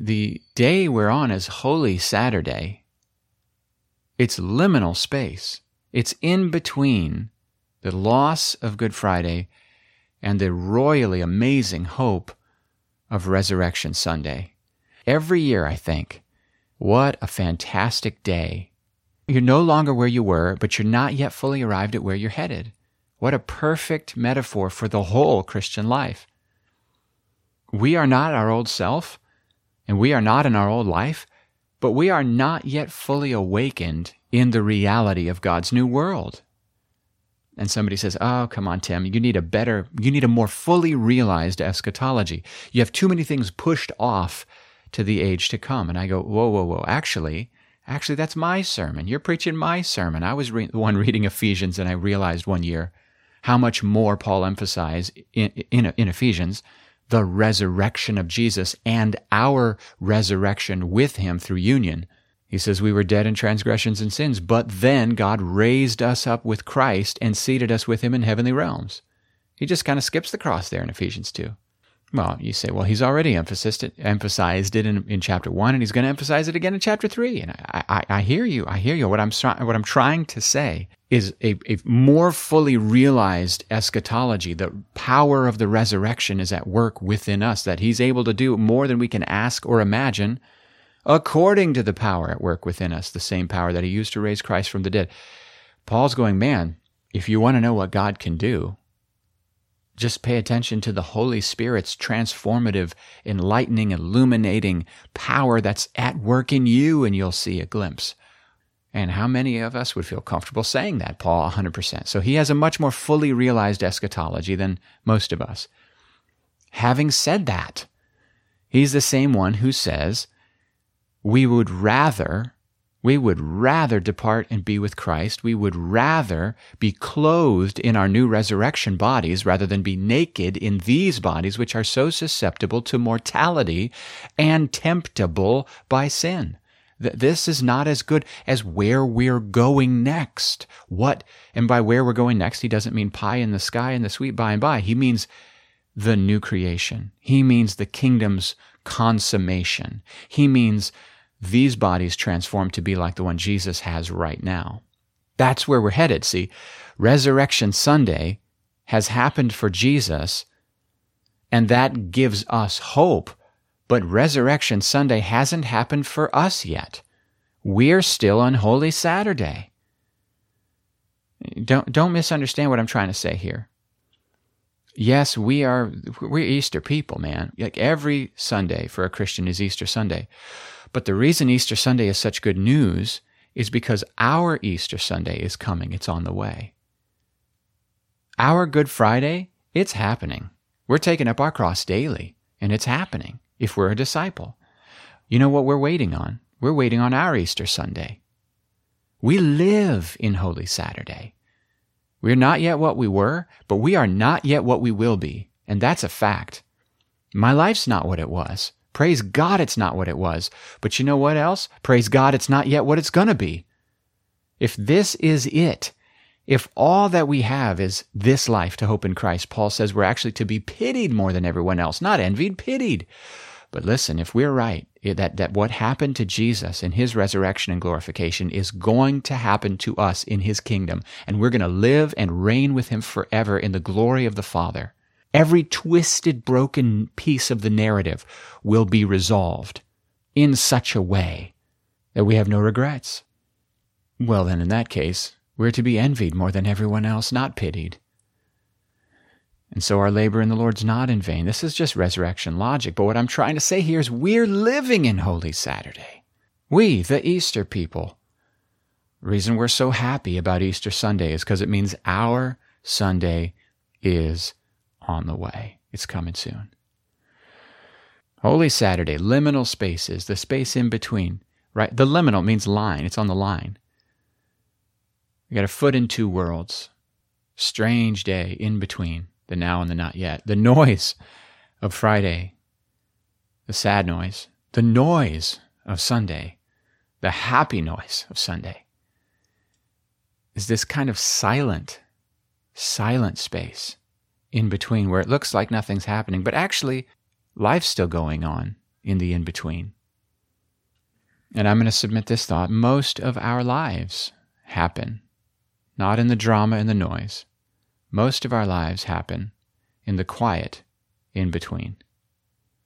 The day we're on is Holy Saturday. It's liminal space. It's in between the loss of Good Friday and the royally amazing hope of Resurrection Sunday. Every year, I think, what a fantastic day. You're no longer where you were, but you're not yet fully arrived at where you're headed. What a perfect metaphor for the whole Christian life. We are not our old self, and we are not in our old life, but we are not yet fully awakened in the reality of God's new world. And somebody says, Oh, come on, Tim, you need a better, you need a more fully realized eschatology. You have too many things pushed off to the age to come. And I go, Whoa, whoa, whoa. Actually, actually, that's my sermon. You're preaching my sermon. I was re- the one reading Ephesians, and I realized one year how much more Paul emphasized in, in, in Ephesians the resurrection of Jesus and our resurrection with him through union. He says, We were dead in transgressions and sins, but then God raised us up with Christ and seated us with him in heavenly realms. He just kind of skips the cross there in Ephesians 2. Well, you say, well, he's already emphasized it, emphasized it in, in chapter one, and he's going to emphasize it again in chapter three. And I, I, I hear you. I hear you. What I'm what I'm trying to say is a, a more fully realized eschatology. The power of the resurrection is at work within us. That He's able to do more than we can ask or imagine, according to the power at work within us. The same power that He used to raise Christ from the dead. Paul's going, man. If you want to know what God can do, just pay attention to the Holy Spirit's transformative, enlightening, illuminating power that's at work in you, and you'll see a glimpse. And how many of us would feel comfortable saying that, Paul? 100%. So he has a much more fully realized eschatology than most of us. Having said that, he's the same one who says, we would rather we would rather depart and be with Christ. We would rather be clothed in our new resurrection bodies rather than be naked in these bodies, which are so susceptible to mortality and temptable by sin. This is not as good as where we're going next. What, and by where we're going next, he doesn't mean pie in the sky and the sweet by and by. He means the new creation. He means the kingdom's consummation. He means these bodies transformed to be like the one Jesus has right now. That's where we're headed. See, Resurrection Sunday has happened for Jesus, and that gives us hope. But Resurrection Sunday hasn't happened for us yet. We're still on Holy Saturday. Don't, don't misunderstand what I'm trying to say here. Yes, we are we're Easter people, man. Like every Sunday for a Christian is Easter Sunday. But the reason Easter Sunday is such good news is because our Easter Sunday is coming. It's on the way. Our Good Friday, it's happening. We're taking up our cross daily, and it's happening if we're a disciple. You know what we're waiting on? We're waiting on our Easter Sunday. We live in Holy Saturday. We're not yet what we were, but we are not yet what we will be. And that's a fact. My life's not what it was. Praise God it's not what it was. But you know what else? Praise God it's not yet what it's going to be. If this is it, if all that we have is this life to hope in Christ, Paul says we're actually to be pitied more than everyone else, not envied, pitied. But listen, if we're right, that, that what happened to Jesus in his resurrection and glorification is going to happen to us in his kingdom, and we're going to live and reign with him forever in the glory of the Father. Every twisted, broken piece of the narrative will be resolved in such a way that we have no regrets. Well, then, in that case, we're to be envied more than everyone else, not pitied. And so our labor in the Lord's not in vain. This is just resurrection logic. But what I'm trying to say here is we're living in Holy Saturday. We, the Easter people. Reason we're so happy about Easter Sunday is because it means our Sunday is on the way. It's coming soon. Holy Saturday, liminal spaces, the space in between, right? The liminal means line, it's on the line. We got a foot in two worlds. Strange day in between the now and the not yet. The noise of Friday, the sad noise, the noise of Sunday, the happy noise of Sunday is this kind of silent, silent space in between where it looks like nothing's happening, but actually life's still going on. in the in between. And I'm going to submit this thought most of our lives happen not in the drama and the noise. Most of our lives happen in the quiet in between.